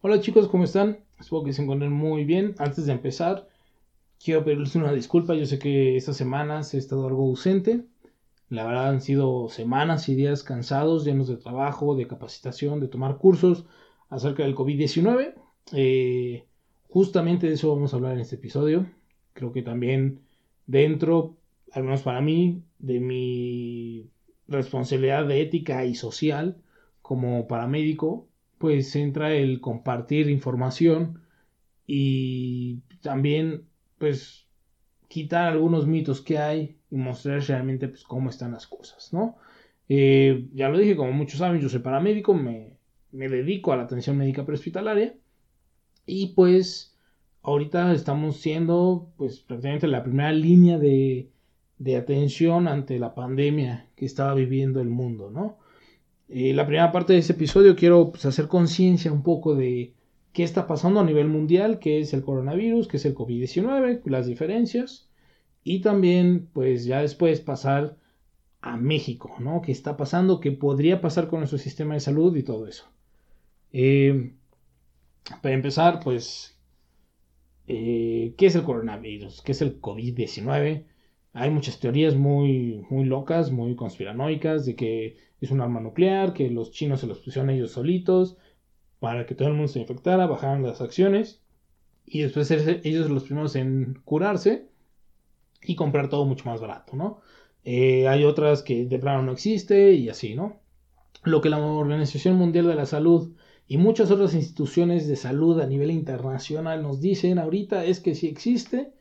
Hola chicos, ¿cómo están? Espero que se encuentren muy bien. Antes de empezar, quiero pedirles una disculpa. Yo sé que estas semanas he estado algo ausente. La verdad han sido semanas y días cansados, llenos de trabajo, de capacitación, de tomar cursos acerca del COVID-19. Eh, justamente de eso vamos a hablar en este episodio. Creo que también dentro, al menos para mí, de mi responsabilidad de ética y social como paramédico, pues entra el compartir información y también pues quitar algunos mitos que hay y mostrar realmente pues cómo están las cosas, ¿no? Eh, ya lo dije, como muchos saben, yo soy paramédico, me, me dedico a la atención médica prehospitalaria y pues ahorita estamos siendo pues prácticamente la primera línea de, de atención ante la pandemia que estaba viviendo el mundo, ¿no? Eh, la primera parte de ese episodio quiero pues, hacer conciencia un poco de qué está pasando a nivel mundial, qué es el coronavirus, qué es el COVID-19, las diferencias y también pues ya después pasar a México, ¿no? ¿Qué está pasando? ¿Qué podría pasar con nuestro sistema de salud y todo eso? Eh, para empezar, pues, eh, ¿qué es el coronavirus? ¿Qué es el COVID-19? Hay muchas teorías muy, muy locas, muy conspiranoicas, de que es un arma nuclear, que los chinos se los pusieron ellos solitos para que todo el mundo se infectara, bajaran las acciones y después ser ellos los primeros en curarse y comprar todo mucho más barato, ¿no? Eh, hay otras que de plano no existe y así, ¿no? Lo que la Organización Mundial de la Salud y muchas otras instituciones de salud a nivel internacional nos dicen ahorita es que sí existe,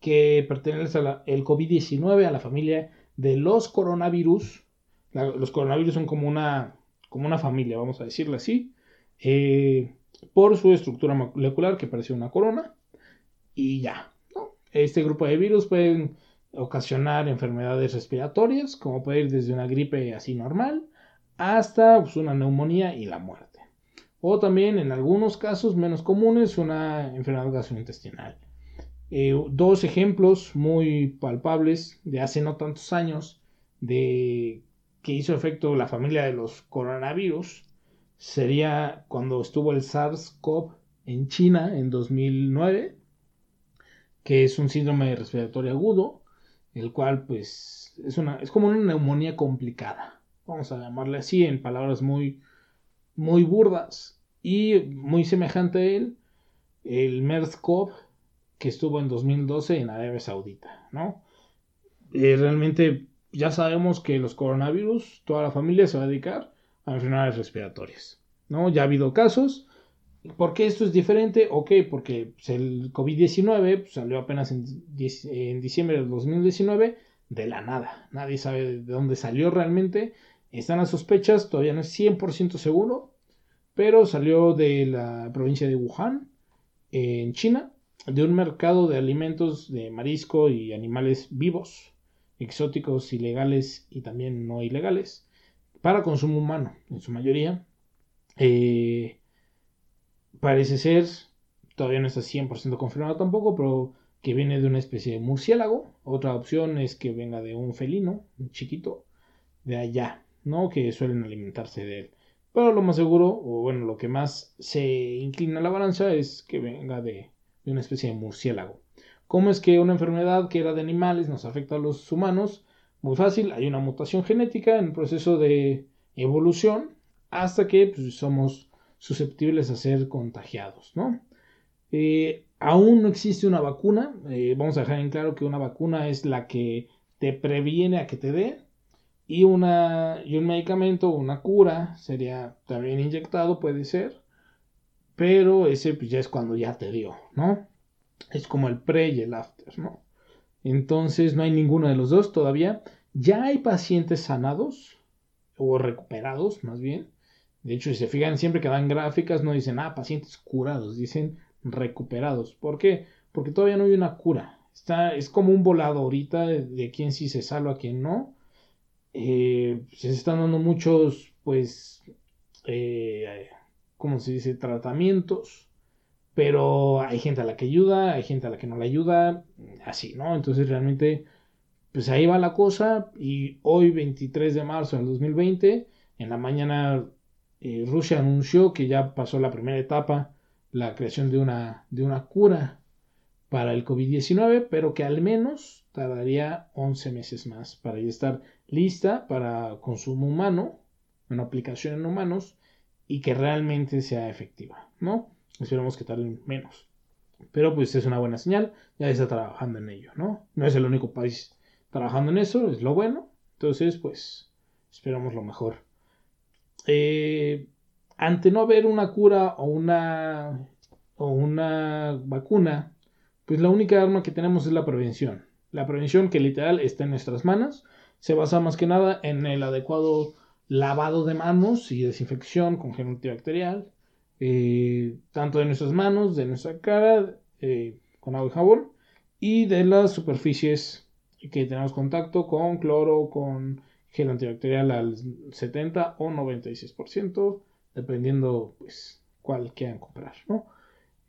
que pertenece al COVID-19 a la familia de los coronavirus. los coronavirus son como una, como una familia, vamos a decirlo así, eh, por su estructura molecular que parece una corona. Y ya, Este grupo de virus pueden ocasionar enfermedades respiratorias, como puede ir desde una gripe así normal hasta pues, una neumonía y la muerte. O también, en algunos casos menos comunes, una enfermedad gastrointestinal. Eh, dos ejemplos muy palpables de hace no tantos años de que hizo efecto la familia de los coronavirus sería cuando estuvo el SARS-CoV en China en 2009, que es un síndrome respiratorio agudo, el cual pues es, una, es como una neumonía complicada, vamos a llamarle así en palabras muy, muy burdas y muy semejante a él, el MERS-CoV que estuvo en 2012 en Arabia Saudita, ¿no? Eh, realmente ya sabemos que los coronavirus, toda la familia se va a dedicar a enfermedades respiratorias, ¿no? Ya ha habido casos. ¿Por qué esto es diferente? Ok, porque pues, el COVID-19 pues, salió apenas en, en diciembre del 2019 de la nada. Nadie sabe de dónde salió realmente. Están las sospechas, todavía no es 100% seguro, pero salió de la provincia de Wuhan, en China, de un mercado de alimentos de marisco y animales vivos, exóticos, ilegales y también no ilegales, para consumo humano, en su mayoría. Eh, parece ser, todavía no está 100% confirmado tampoco, pero que viene de una especie de murciélago. Otra opción es que venga de un felino, un chiquito, de allá, ¿no? Que suelen alimentarse de él. Pero lo más seguro, o bueno, lo que más se inclina la balanza es que venga de una especie de murciélago. ¿Cómo es que una enfermedad que era de animales nos afecta a los humanos? Muy fácil, hay una mutación genética en el proceso de evolución hasta que pues, somos susceptibles a ser contagiados, ¿no? Eh, aún no existe una vacuna, eh, vamos a dejar en claro que una vacuna es la que te previene a que te dé y, una, y un medicamento, una cura, sería también inyectado, puede ser, pero ese pues, ya es cuando ya te dio, ¿no? Es como el pre y el after, ¿no? Entonces no hay ninguno de los dos todavía. Ya hay pacientes sanados o recuperados, más bien. De hecho, si se fijan, siempre que dan gráficas no dicen, ah, pacientes curados, dicen recuperados. ¿Por qué? Porque todavía no hay una cura. Está, es como un volado ahorita de, quién sí se salva, quién no. Eh, se están dando muchos, pues, eh, como se dice, tratamientos, pero hay gente a la que ayuda, hay gente a la que no le ayuda, así, ¿no? Entonces realmente, pues ahí va la cosa y hoy 23 de marzo del 2020, en la mañana eh, Rusia anunció que ya pasó la primera etapa, la creación de una, de una cura para el COVID-19, pero que al menos tardaría 11 meses más para ya estar lista para consumo humano, una aplicación en humanos y que realmente sea efectiva, ¿no? Esperemos que tarde menos. Pero pues es una buena señal, ya está trabajando en ello, ¿no? No es el único país trabajando en eso, es lo bueno. Entonces, pues, esperamos lo mejor. Eh, ante no haber una cura o una, o una vacuna, pues la única arma que tenemos es la prevención. La prevención que literal está en nuestras manos, se basa más que nada en el adecuado lavado de manos y desinfección con gel antibacterial, eh, tanto de nuestras manos, de nuestra cara, eh, con agua y jabón, y de las superficies que tenemos contacto con cloro, con gel antibacterial al 70 o 96%, dependiendo pues cuál quieran comprar, ¿no?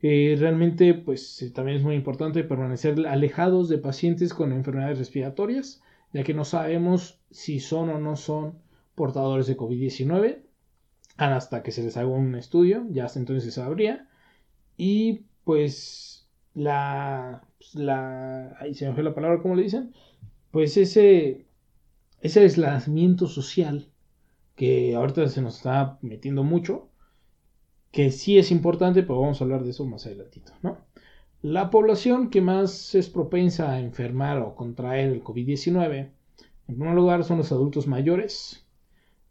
Eh, realmente pues también es muy importante permanecer alejados de pacientes con enfermedades respiratorias, ya que no sabemos si son o no son portadores de COVID-19 hasta que se les haga un estudio, ya hasta entonces se sabría. Y pues la, pues, la, ahí se me fue la palabra, ¿cómo le dicen? Pues ese, ese aislamiento social que ahorita se nos está metiendo mucho, que sí es importante, pero vamos a hablar de eso más adelantito, ¿no? La población que más es propensa a enfermar o contraer el COVID-19, en primer lugar son los adultos mayores,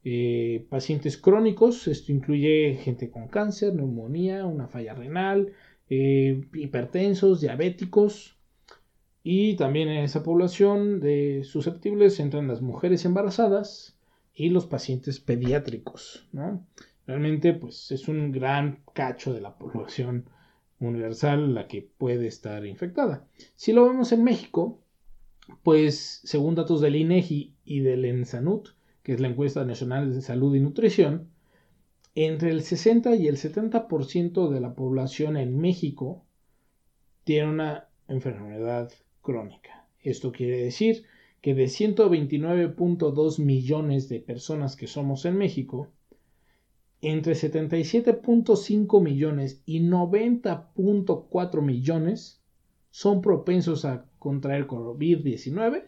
eh, pacientes crónicos, esto incluye gente con cáncer, neumonía, una falla renal, eh, hipertensos, diabéticos, y también en esa población de susceptibles entran las mujeres embarazadas y los pacientes pediátricos, Realmente, pues es un gran cacho de la población universal la que puede estar infectada. Si lo vemos en México, pues según datos del INEGI y del ENSANUT, que es la encuesta nacional de salud y nutrición, entre el 60 y el 70% de la población en México tiene una enfermedad crónica. Esto quiere decir que de 129.2 millones de personas que somos en México, entre 77.5 millones y 90.4 millones son propensos a contraer COVID-19,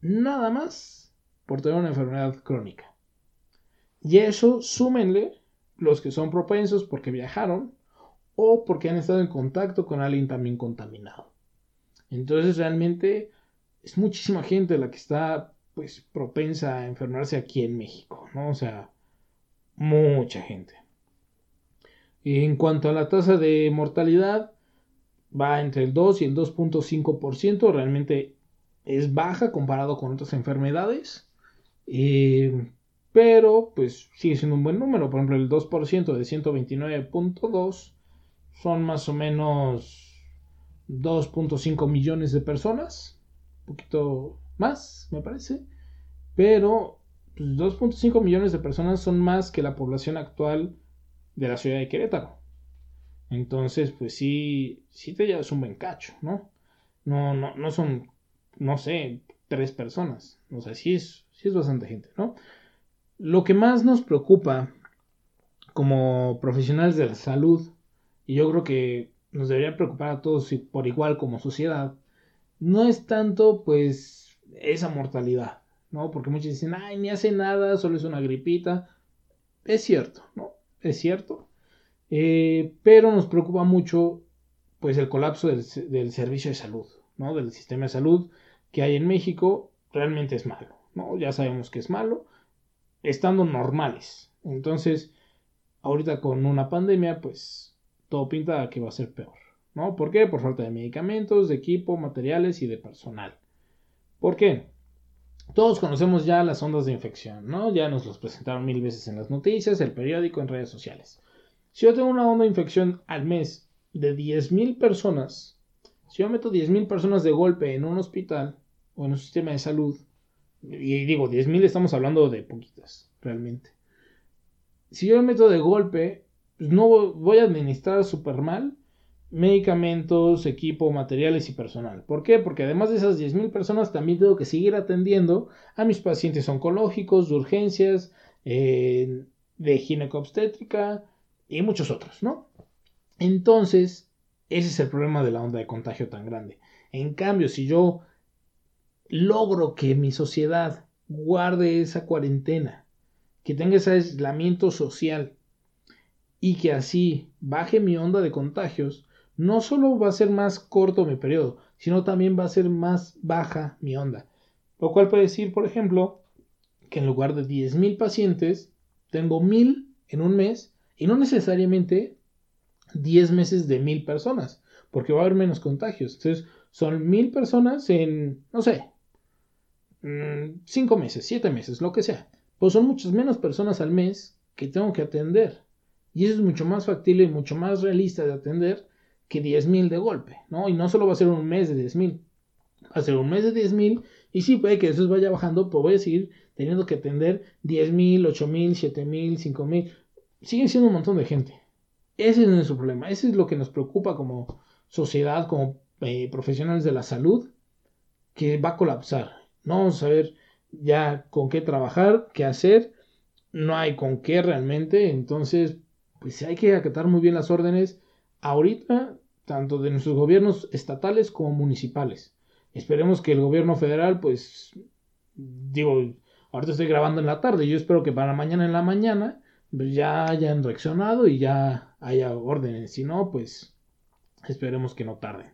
nada más por tener una enfermedad crónica. Y eso súmenle los que son propensos porque viajaron o porque han estado en contacto con alguien también contaminado. Entonces realmente es muchísima gente la que está pues propensa a enfermarse aquí en México, ¿no? O sea, mucha gente. En cuanto a la tasa de mortalidad, va entre el 2 y el 2.5%, realmente es baja comparado con otras enfermedades. Eh, pero pues sigue siendo un buen número. Por ejemplo, el 2% de 129.2 son más o menos 2.5 millones de personas. Un poquito más, me parece. Pero 2.5 pues, millones de personas son más que la población actual de la ciudad de Querétaro. Entonces, pues sí, sí te llevas un buen cacho, ¿no? No, no, no son, no sé, tres personas. O sea, sí es, sí es bastante gente, ¿no? Lo que más nos preocupa como profesionales de la salud, y yo creo que nos debería preocupar a todos por igual como sociedad, no es tanto pues esa mortalidad, ¿no? Porque muchos dicen, ay, ni hace nada, solo es una gripita. Es cierto, ¿no? Es cierto. Eh, pero nos preocupa mucho pues el colapso del, del servicio de salud, ¿no? Del sistema de salud que hay en México, realmente es malo. Ya sabemos que es malo, estando normales. Entonces, ahorita con una pandemia, pues todo pinta que va a ser peor, ¿no? ¿Por qué? Por falta de medicamentos, de equipo, materiales y de personal. ¿Por qué? Todos conocemos ya las ondas de infección, ¿no? Ya nos los presentaron mil veces en las noticias, el periódico, en redes sociales. Si yo tengo una onda de infección al mes de 10.000 personas, si yo meto 10.000 personas de golpe en un hospital o en un sistema de salud, y digo, 10.000 estamos hablando de poquitas, realmente. Si yo me meto de golpe, pues no voy a administrar súper mal medicamentos, equipo, materiales y personal. ¿Por qué? Porque además de esas 10.000 personas, también tengo que seguir atendiendo a mis pacientes oncológicos, de urgencias, de ginecobstétrica y muchos otros, ¿no? Entonces, ese es el problema de la onda de contagio tan grande. En cambio, si yo logro que mi sociedad guarde esa cuarentena, que tenga ese aislamiento social y que así baje mi onda de contagios, no solo va a ser más corto mi periodo, sino también va a ser más baja mi onda. Lo cual puede decir, por ejemplo, que en lugar de 10.000 pacientes, tengo 1.000 en un mes y no necesariamente 10 meses de 1.000 personas, porque va a haber menos contagios. Entonces, son 1.000 personas en, no sé, 5 mm, meses, 7 meses, lo que sea. Pues son muchas menos personas al mes que tengo que atender. Y eso es mucho más factible y mucho más realista de atender que 10.000 de golpe, ¿no? Y no solo va a ser un mes de 10.000, va a ser un mes de 10.000 y sí puede que eso vaya bajando, pues voy a seguir teniendo que atender 10.000, 8.000, 7.000, 5.000. Siguen siendo un montón de gente. Ese es nuestro problema. Ese es lo que nos preocupa como sociedad, como eh, profesionales de la salud, que va a colapsar. No vamos a ya con qué trabajar, qué hacer. No hay con qué realmente. Entonces, pues hay que acatar muy bien las órdenes ahorita, tanto de nuestros gobiernos estatales como municipales. Esperemos que el gobierno federal, pues, digo, Ahorita estoy grabando en la tarde. Yo espero que para mañana en la mañana pues, ya hayan reaccionado y ya haya órdenes. Si no, pues esperemos que no tarden.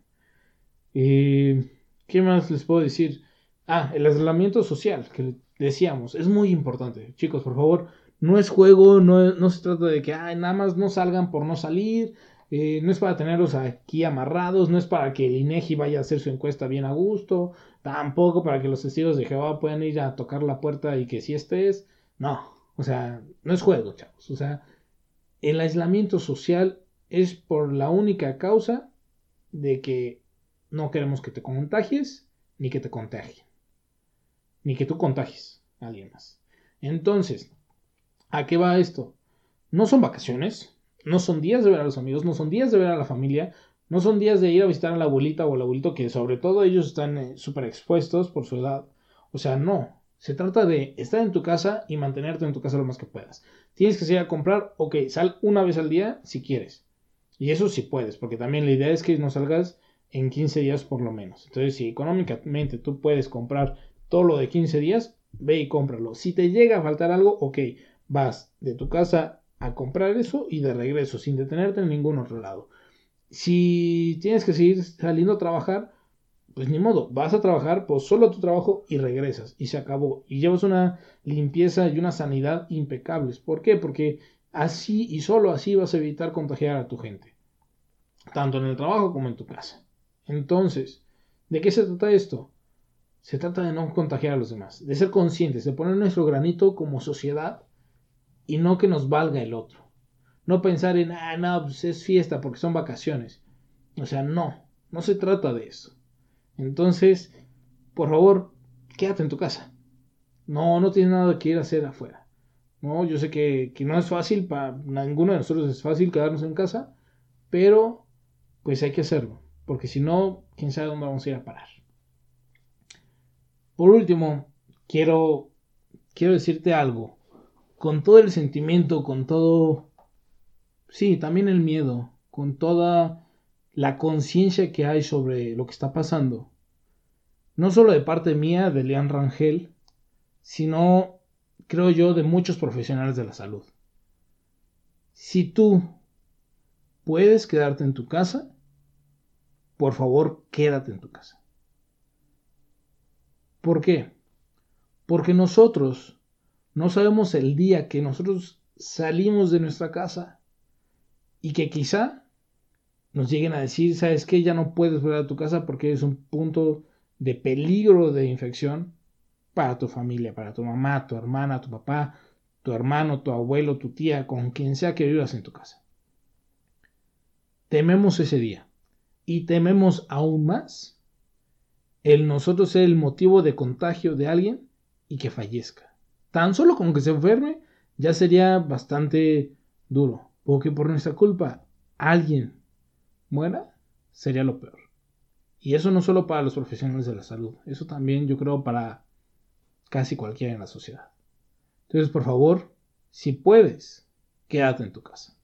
¿Y qué más les puedo decir? Ah, el aislamiento social que decíamos es muy importante. Chicos, por favor, no es juego, no, se trata de que nada más no salgan por no salir. Eh, no es para tenerlos aquí amarrados, no es para que el INEGI vaya a hacer su encuesta bien a gusto, Tampoco para que los testigos de Jehová puedan ir a tocar la puerta y que si este es. No, o sea, no es juego, chavos. O sea, el aislamiento social es por la única causa de que no queremos que te contagies ni que te contagien. Ni que tú contagies a alguien más. Entonces, ¿a qué va esto? No son vacaciones, no son días de ver a los amigos, no son días de ver a la familia, no son días de ir a visitar a la abuelita o al abuelito que sobre todo ellos están eh, súper expuestos por su edad. O sea, no. Se trata de estar en tu casa y mantenerte en tu casa lo más que puedas. Tienes que salir a comprar, ok, sal una vez al día si quieres. Y eso sí puedes, porque también la idea es que no salgas en 15 días por lo menos. Entonces, si económicamente tú puedes comprar todo lo de 15 días, ve y cómpralo. Si te llega a faltar algo, ok, vas de tu casa a comprar eso y de regreso, sin detenerte en ningún otro lado si tienes que seguir saliendo a trabajar, pues ni modo, vas a trabajar pues solo tu trabajo y regresas y se acabó. Y llevas una limpieza y una sanidad impecables. ¿Por qué? Porque así y solo así vas a evitar contagiar a tu gente. Tanto en el trabajo como en tu casa. Entonces, ¿de qué se trata esto? Se trata de no contagiar a los demás, de ser conscientes, de poner nuestro granito como sociedad y no que nos valga el otro. No pensar en, ah, no, pues es fiesta porque son vacaciones. O sea, no, no se trata de eso. Entonces, por favor, quédate en tu casa. No, no tienes nada que ir a hacer afuera. No, yo sé que, que no es fácil, para ninguno de nosotros es fácil quedarnos en casa, pero pues hay que hacerlo, porque si no, quién sabe dónde vamos a ir a parar. Por último, quiero, quiero decirte algo. Con todo el sentimiento, con todo Sí, también el miedo, con toda la conciencia que hay sobre lo que está pasando. No solo de parte mía, de Lean Rangel, sino, creo yo, de muchos profesionales de la salud. Si tú puedes quedarte en tu casa, por favor, quédate en tu casa. ¿Por qué? Porque nosotros no sabemos el día que nosotros salimos de nuestra casa y que quizá nos lleguen a decir, sabes que ya no puedes volver a tu casa porque es un punto de peligro de infección para tu familia, para tu mamá, tu hermana, tu papá, tu hermano, tu abuelo, tu tía, con quien sea que vivas en tu casa. Tememos ese día y tememos aún más el nosotros ser el motivo de contagio de alguien y que fallezca. Tan solo con que se enferme ya sería bastante duro o que por nuestra culpa alguien muera, sería lo peor. Y eso no solo para los profesionales de la salud, eso también yo creo para casi cualquiera en la sociedad. Entonces, por favor, Si puedes, quédate en tu casa.